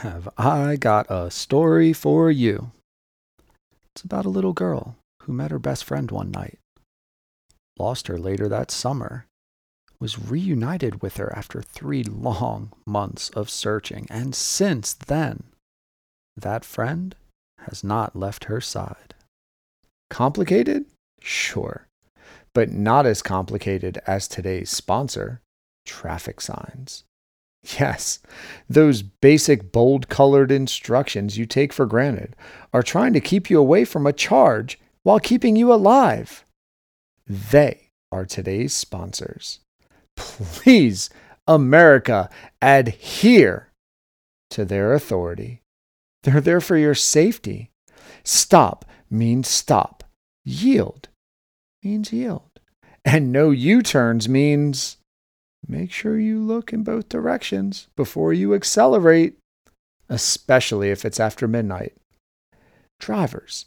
have I got a story for you. It's about a little girl who met her best friend one night, lost her later that summer, was reunited with her after three long months of searching, and since then, that friend has not left her side. Complicated? Sure, but not as complicated as today's sponsor, traffic signs. Yes, those basic bold colored instructions you take for granted are trying to keep you away from a charge while keeping you alive. They are today's sponsors. Please, America, adhere to their authority. They're there for your safety. Stop means stop. Yield means yield. And no U turns means make sure you look in both directions before you accelerate, especially if it's after midnight. Drivers,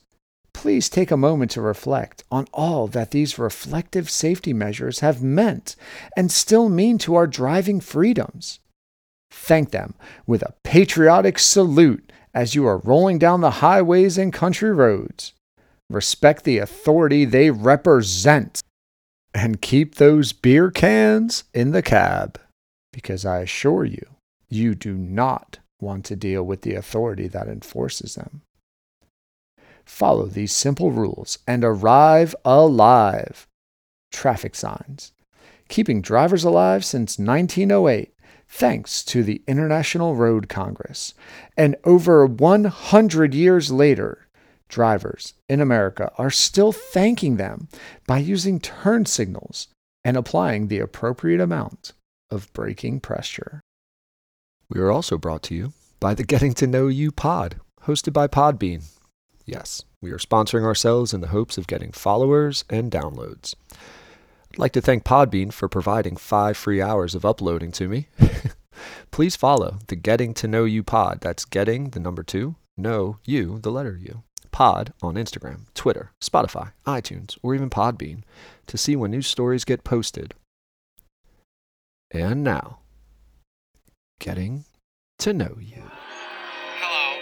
please take a moment to reflect on all that these reflective safety measures have meant and still mean to our driving freedoms. Thank them with a patriotic salute as you are rolling down the highways and country roads. Respect the authority they represent and keep those beer cans in the cab because I assure you, you do not want to deal with the authority that enforces them. Follow these simple rules and arrive alive. Traffic signs. Keeping drivers alive since 1908, thanks to the International Road Congress. And over 100 years later, drivers in America are still thanking them by using turn signals and applying the appropriate amount of braking pressure. We are also brought to you by the Getting to Know You pod, hosted by Podbean. Yes, we are sponsoring ourselves in the hopes of getting followers and downloads. I'd like to thank Podbean for providing five free hours of uploading to me. Please follow the Getting to Know You pod. That's getting the number two, know you, the letter U. Pod on Instagram, Twitter, Spotify, iTunes, or even Podbean to see when new stories get posted. And now, Getting to Know You. Hello.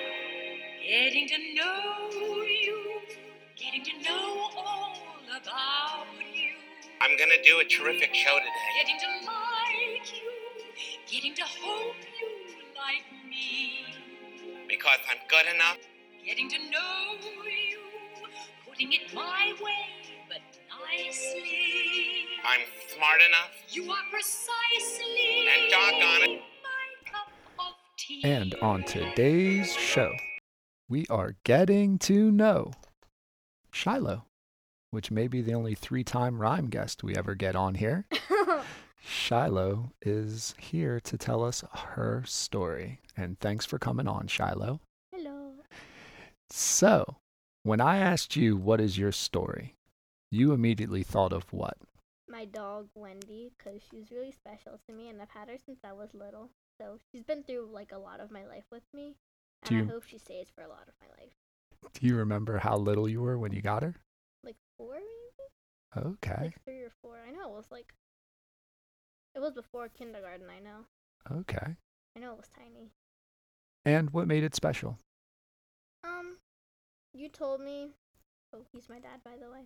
Getting to know you, getting to know all about you, I'm gonna do a terrific show today. getting to like you, getting to hope you like me, Because I'm good enough. Getting to know you, putting it my way, but nicely. I'm smart enough. You are precisely And doggone it. my cup of tea. And on today's show, we are getting to know Shiloh, which may be the only three time rhyme guest we ever get on here. Shiloh is here to tell us her story. And thanks for coming on, Shiloh. So, when I asked you, what is your story? You immediately thought of what? My dog Wendy, because she's really special to me, and I've had her since I was little. So she's been through like a lot of my life with me, and Do I you- hope she stays for a lot of my life. Do you remember how little you were when you got her? Like four, maybe Okay. like three or four. I know it was like it was before kindergarten. I know. Okay. I know it was tiny. And what made it special? You told me. Oh, he's my dad, by the way.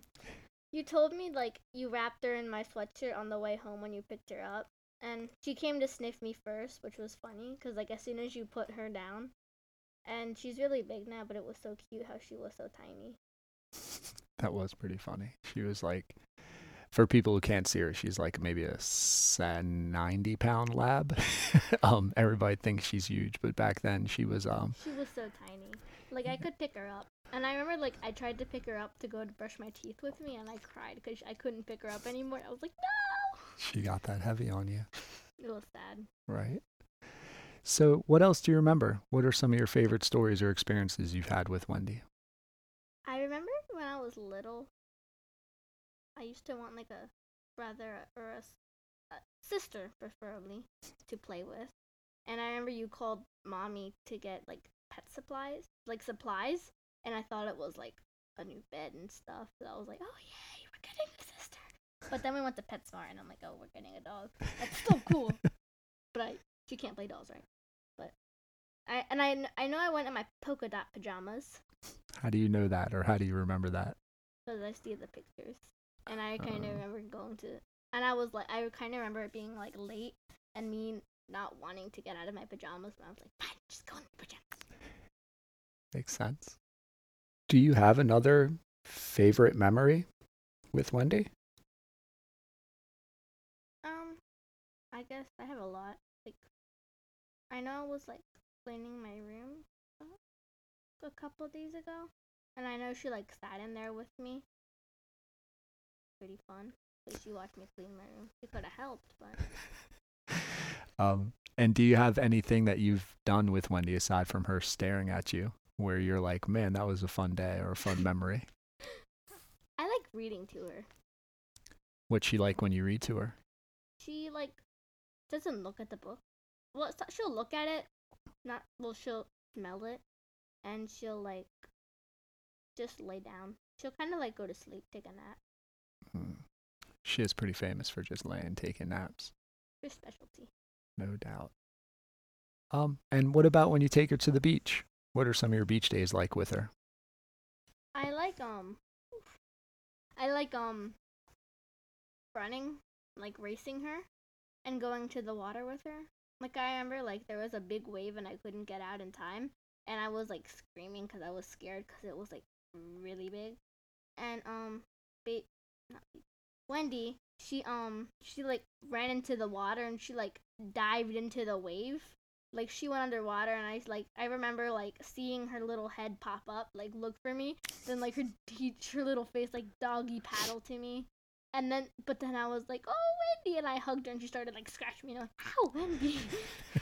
You told me like you wrapped her in my sweatshirt on the way home when you picked her up, and she came to sniff me first, which was funny because like as soon as you put her down, and she's really big now, but it was so cute how she was so tiny. That was pretty funny. She was like, for people who can't see her, she's like maybe a 90 pound lab. um, everybody thinks she's huge, but back then she was, um, She was so tiny. Like I could pick her up, and I remember like I tried to pick her up to go to brush my teeth with me, and I cried because I couldn't pick her up anymore. I was like, no. she got that heavy on you, It was sad. right? So, what else do you remember? What are some of your favorite stories or experiences you've had with Wendy? I remember when I was little, I used to want like a brother or a sister, preferably, to play with. And I remember you called mommy to get like pet supplies, like supplies, and I thought it was like a new bed and stuff. So I was like, oh yay, we're getting a sister. But then we went to PetSmart, and I'm like, oh, we're getting a dog. That's still cool. but I, she can't play dolls, right? But I and I I know I went in my polka dot pajamas How do you know that, or how do you remember that? because I see the pictures, and I kind of Oh. remember going to, and I was like, I kind of remember it being like late and me not wanting to get out of my pajamas, but I was like, fine, just go in the pajamas. Makes sense. Do you have another favorite memory with Wendy? Um, I guess I have a lot. Like, I know I was like cleaning my room uh, a couple days ago, and I know she like sat in there with me. Pretty fun. Like she watched me clean my room. She could have helped, but Um, and do you have anything that you've done with Wendy aside from her staring at you, where you're like, man, that was a fun day or a fun memory? I like reading to her. What's she like when you read to her? She like doesn't look at the book. Well, not, she'll look at it, not well. She'll smell it, and she'll like just lay down. She'll kind of like go to sleep, take a nap. Hmm. She is pretty famous for just laying, taking naps, Her specialty. no doubt. Um, and what about when you take her to the beach? What are some of your beach days like with her? I like um I like um running, like racing her and going to the water with her. Like I remember like there was a big wave and I couldn't get out in time and I was like screaming cuz I was scared cuz it was like really big. And um ba- Wendy, she um she like ran into the water and she like dived into the wave. Like she went underwater and I like I remember like seeing her little head pop up like look for me then like her he, her little face like doggy paddle to me. And then but then I was like oh Wendy and I hugged her and she started like scratching me and I was like ow Wendy.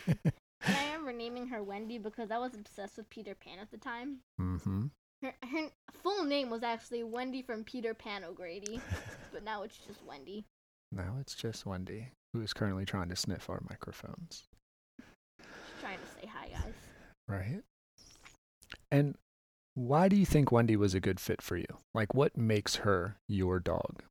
And I remember naming her Wendy because I was obsessed with Peter Pan at the time. Mm-hmm. Her, her full name was actually Wendy from Peter Pan O'Grady but now it's just Wendy Now it's just Wendy, who is currently trying to sniff our microphones. Just trying to say hi guys Right. And why do you think Wendy was a good fit for you? Like, what makes her your dog?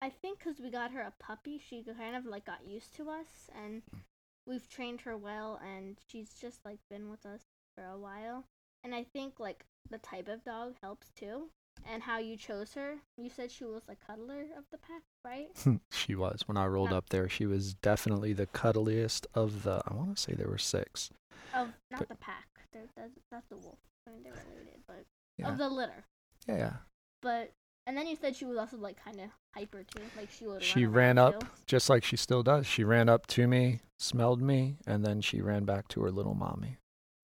I think because we got her a puppy, she kind of like got used to us, and hmm. we've trained her well, and she's just like been with us for a while. And I think like the type of dog helps too, and how you chose her. You said she was a cuddler of the pack, right? she was. When I rolled up there, she was definitely the cuddliest of the, I want to say there were six. Of not But- the pack. They're, that's, that's the wolf. I mean, they're related, but Yeah. of the litter. Yeah, yeah. But and then you said she was also like kind of hyper too, like she would. She ran up too. just like she still does. She ran up to me, smelled me, and then she ran back to her little mommy.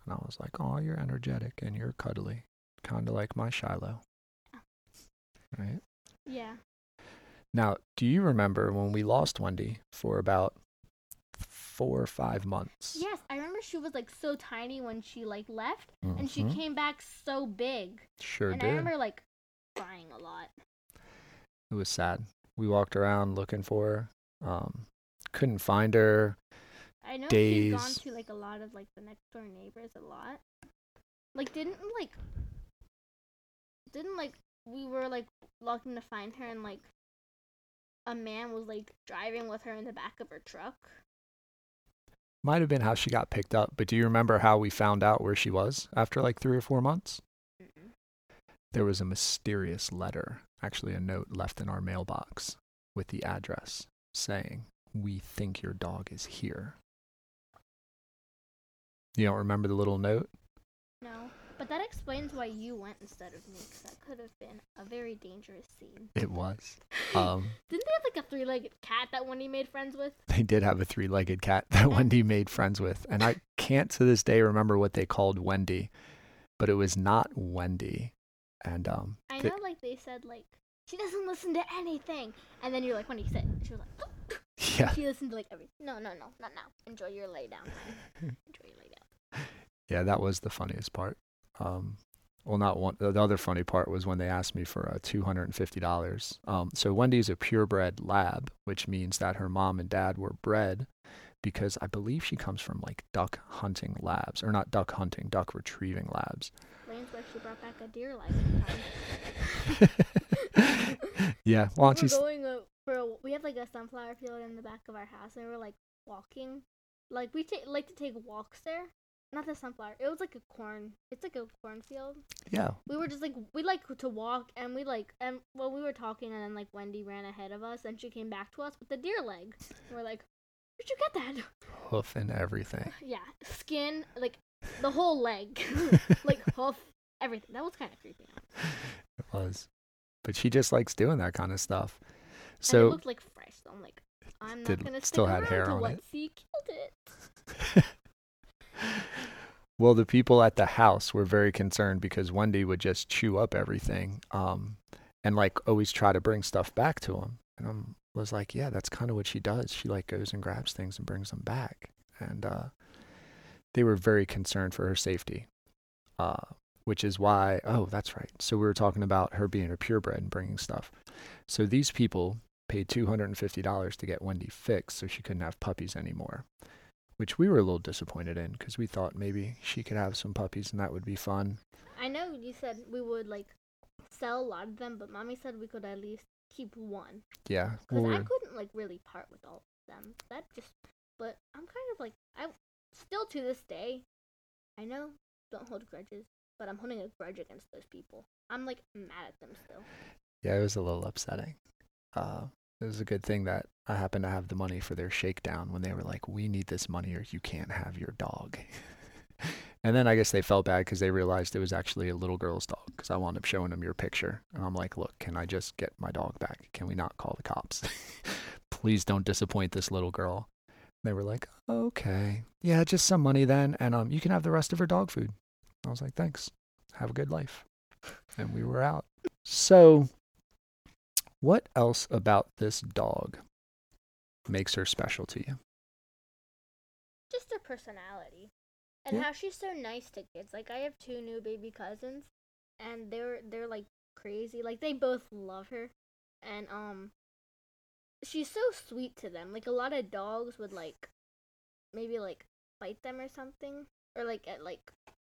And I was like, oh, you're energetic and you're cuddly. Kind of like my Shiloh. Right? Yeah. Now, do you remember when we lost Wendy for about four or five months? Yes, I remember she was like so tiny when she like left, and she Mhm. came back so big. Sure and did. I remember like crying a lot. It was sad. We walked around looking for her. Um, couldn't find her. I know she's gone to like a lot of like the next door neighbors a lot. Like didn't like didn't like we were like looking to find her and like a man was like driving with her in the back of her truck. Might have been how she got picked up, but do you remember how we found out where she was after like three or four months? Mm-mm. There was a mysterious letter, actually, a note left in our mailbox with the address saying, We think your dog is here. You don't remember the little note? No, but that explains why you went instead of me, because that could have been a very dangerous scene. It was. Um, Didn't they have like a three-legged cat that Wendy made friends with? they did have a three legged cat that Wendy made friends with. And I can't to this day remember what they called Wendy, but it was not Wendy. And um, I the- know, like they said, like she doesn't listen to anything, and then you're like, Wendy, sit. She was like, "Oh." yeah, she listened to like everything. No, no, no, not now. Enjoy your lay down. Enjoy your lay down. Yeah, that was the funniest part. Um, well, not one. The other funny part was when they asked me for uh, two hundred and fifty dollars. Um, so Wendy's a purebred lab, which means that her mom and dad were bred because I believe she comes from like duck hunting labs, or not duck hunting, duck retrieving labs. Lane's why she brought back a deer life time. yeah, don't we're you? s- going for a, we have like a sunflower field in the back of our house, and we're like walking. Like we take like to take walks there, not the sunflower. It was like a corn. It's like a cornfield. Yeah. We were just like we like to walk and we like and well we were talking and then like Wendy ran ahead of us and she came back to us with the deer leg. We're like, where'd you get that? Hoof and everything. Yeah, skin like the whole leg, like hoof, everything. That was kind of creepy. It was. But she just likes doing that kind of stuff. and it So looked like fresh. So I'm like, I'm not gonna stick still had hair till on what it. sea killed it. Well, the people at the house were very concerned because Wendy would just chew up everything, um, and like always try to bring stuff back to him. And I was like, yeah, that's kind of what she does. She like goes and grabs things and brings them back. And uh, they were very concerned for her safety, uh, which is why. Oh, that's right. So we were talking about her being a purebred and bringing stuff. So these people paid two hundred and fifty dollars to get Wendy fixed so she couldn't have puppies anymore which we were a little disappointed in because we thought maybe she could have some puppies and that would be fun. I know you said we would like sell a lot of them, but mommy said we could at least keep one. Yeah. Because well, I couldn't like really part with all of them. That just, but I'm kind of like I still to this day, I know don't hold grudges, but I'm holding a grudge against those people. I'm like mad at them still. yeah, it was a little upsetting. Uh, it was a good thing that I happened to have the money for their shakedown when they were like, "We need this money, or you can't have your dog." and then I guess they felt bad because they realized it was actually a little girl's dog. Because I wound up showing them your picture, and I'm like, "Look, can I just get my dog back? Can we not call the cops? Please don't disappoint this little girl." They were like, "Okay, yeah, just some money then, and um, you can have the rest of her dog food." I was like, "Thanks. Have a good life." And we were out. So, what else about this dog makes her special to you? Just her personality, and Yeah. how she's so nice to kids. Like I have two new baby cousins, and they're they're like crazy. Like they both love her, and um, she's so sweet to them. Like a lot of dogs would like, maybe like bite them or something, or like get like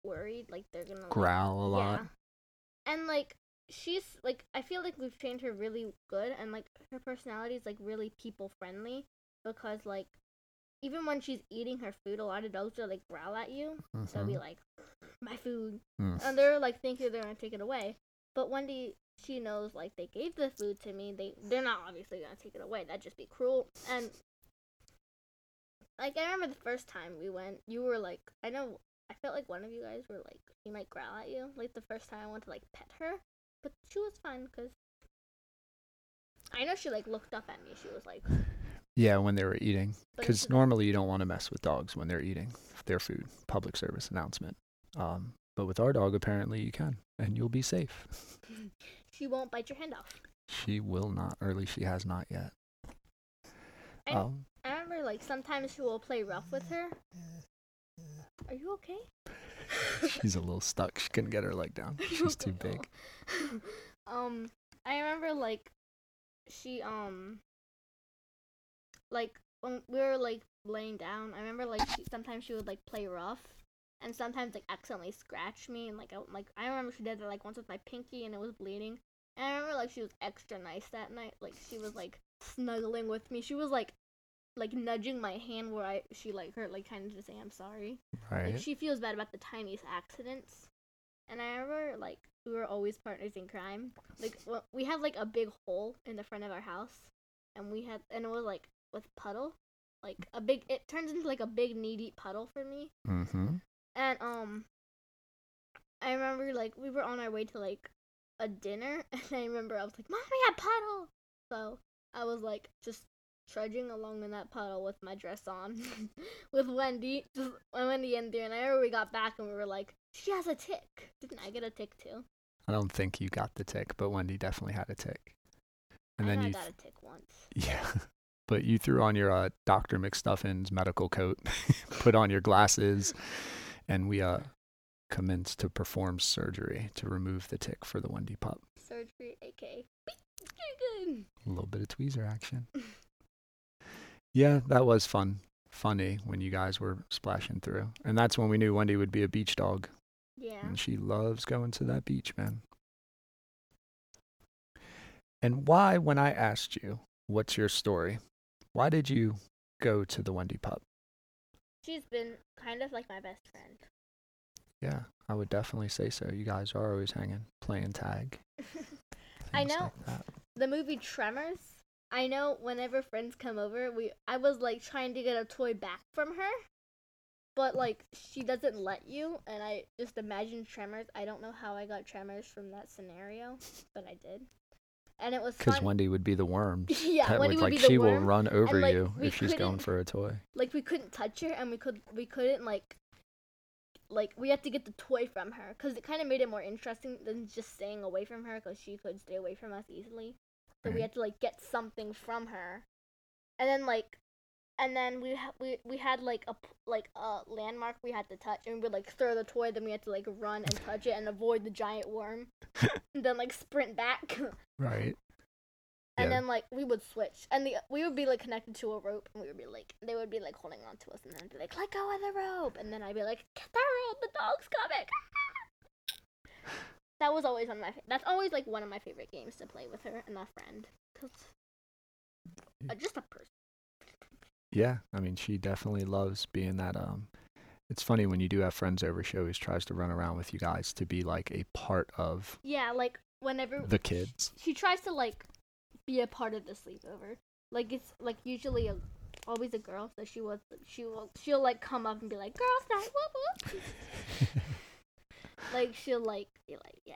worried, like they're gonna like, Growl a lot. Yeah. And like she's like I feel like we've trained her really good and like her personality is like really people friendly because like even when she's eating her food a lot of dogs will like growl at you. They'll be Mhm. like my food Mm. and they're like thinking they're gonna take it away. But Wendy she knows like they gave the food to me. They they're not obviously gonna take it away. That'd just be cruel. And like I remember the first time we went, you were like I know I felt like one of you guys were like he might growl at you. Like the first time I went to like pet her, but she was fine because I know she like looked up at me. She was like, Yeah, when they were eating. Because normally you don't want to mess with dogs when they're eating their food. Public service announcement. Um, but with our dog, apparently you can, and you'll be safe. she won't bite your hand off. She will not, or at least she has not yet. I- Um, I remember like sometimes she will play rough with her. Are you okay? she's a little stuck. She couldn't get her leg down. She's too big. um, I remember like she um like when we were like laying down. I remember like she, sometimes she would like play rough, and sometimes like accidentally scratch me. And like I like I remember she did that like once with my pinky and it was bleeding. And I remember like she was extra nice that night. Like she was like snuggling with me. She was like like nudging my hand where I she like hurt like kind of to say I'm sorry. Like Right. she feels bad about the tiniest accidents. And I remember like we were always partners in crime. Like we had like a big hole in the front of our house, and we had and it was like with puddle, like a big. It turns into like a big knee deep puddle for me. Mm-hmm. And um, I remember like we were on our way to like a dinner, and I remember I was like, "Mom, we got puddle." So I was like just trudging along in that puddle with my dress on, with Wendy, just Wendy in there. And I remember we got back and we were like, "She has a tick." Didn't I get a tick too? I don't think you got the tick, but Wendy definitely had a tick. And I then you got a tick once. Yeah. But you threw on your uh, Dr. McStuffin's medical coat, put on your glasses, and we uh, commenced to perform surgery to remove the tick for the Wendy pup. Surgery, aka. A little bit of tweezer action. Yeah, that was fun. Funny when you guys were splashing through. And that's when we knew Wendy would be a beach dog. Yeah. And she loves going to that beach, man. And why, when I asked you, what's your story? Why did you go to the Wendy pup? she's been kind of like my best friend. Yeah, I would definitely say so. You guys are always hanging, playing tag. I know. like the movie Tremors. I know whenever friends come over, we I was like trying to get a toy back from her, but like she doesn't let you, and I just imagine Tremors. I don't know how I got Tremors from that scenario, but I did, and it was Because. Wendy would be the worm. yeah, that Wendy would, would like be the she will run over like, you if she's going for a toy. Like we couldn't touch her, and we could we couldn't like like we had to get the toy from her because it kind of made it more interesting than just staying away from her because she could stay away from us easily. So we had to like get something from her, and then like, and then we ha- we we had like a like a landmark we had to touch, and we would like throw the toy. Then we had to like run and touch it and avoid the giant worm, and then like sprint back. Right. And Yeah. then like we would switch, and the we would be like connected to a rope, and we would be like they would be like holding on to us, and then be like let go of the rope, and then I'd be like get the rope, the dog's coming. that was always one of my. Fa- that's always like one of my favorite games to play with her and a friend, cause uh, just a person. Yeah, I mean, she definitely loves being that. Um, it's funny when you do have friends over. She always tries to run around with you guys to be like a part of Yeah, like whenever the kids. she tries to like be a part of the sleepover. Like it's like usually a always a girl, so she was she will she'll like come up and be like girls night, whoop whoop. like she'll like be like yeah.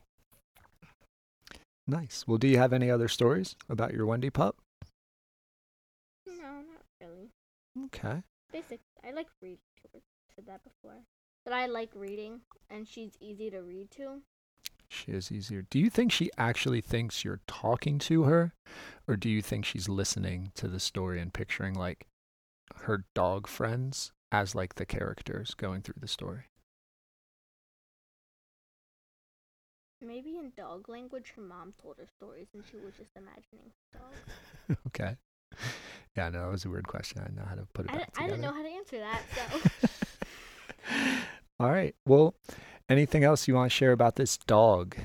Nice. Well, do you have any other stories about your Wendy pup? No, not really. Okay. Basic. I like reading to her. Said that before. That I like reading, and she's easy to read to. She is easier. Do you think she actually thinks you're talking to her? Or do you think she's listening to the story and picturing like her dog friends as like the characters going through the story? Maybe in dog language, her mom told her stories, and she was just imagining dogs. okay. Yeah, no, that was a weird question. I didn't know how to put it I, back di- I didn't know how to answer that, so. All right. Well, anything else you want to share about this dog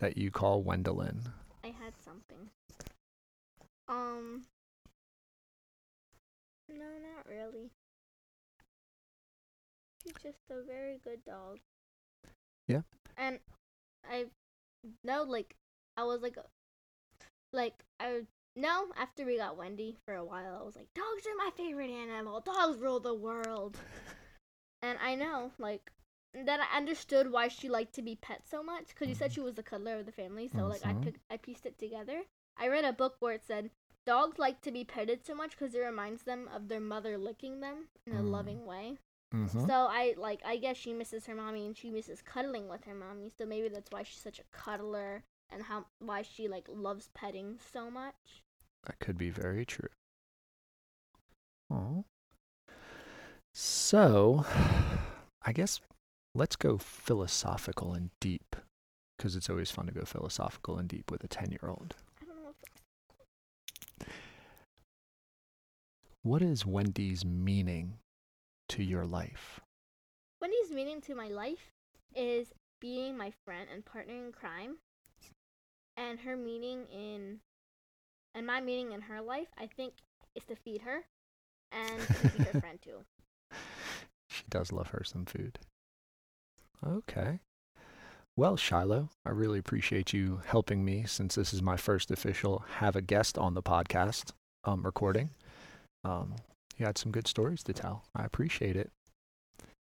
that you call Wendelin? I had something. Um. No, not really. She's just a very good dog. Yeah. And I no like I was like like I no after we got Wendy for a while I was like dogs are my favorite animal. Dogs rule the world. and I know like then I understood why she liked to be pet so much because you said Mhm. she was the cuddler of the family. So like I Mhm. picked, I pieced it together. I read a book where it said dogs like to be petted so much because it reminds them of their mother licking them in a Mm. loving way. Mm-hmm. So I like I guess she misses her mommy and she misses cuddling with her mommy. So maybe that's why she's such a cuddler and how why she like loves petting so much. That could be very true. Oh. So, I guess let's go philosophical and deep because it's always fun to go philosophical and deep with a 10 year old. I don't know if What is Wendy's meaning to your life? Wendy's meaning to my life is being my friend and partner in crime. And her meaning in and my meaning in her life, I think, is to feed her and to be her friend too. She does love her some food. Okay. Well, Shiloh, I really appreciate you helping me since this is my first official have a guest on the podcast um, recording. Um, you had some good stories to tell. I appreciate it.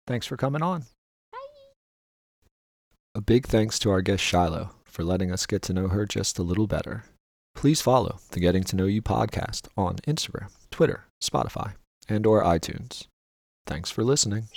Thanks for coming on. A big thanks to our guest Shiloh for letting us get to know her just a little better. Please follow the Getting to Know You podcast on Instagram, Twitter, Spotify, and or iTunes. Thanks for listening.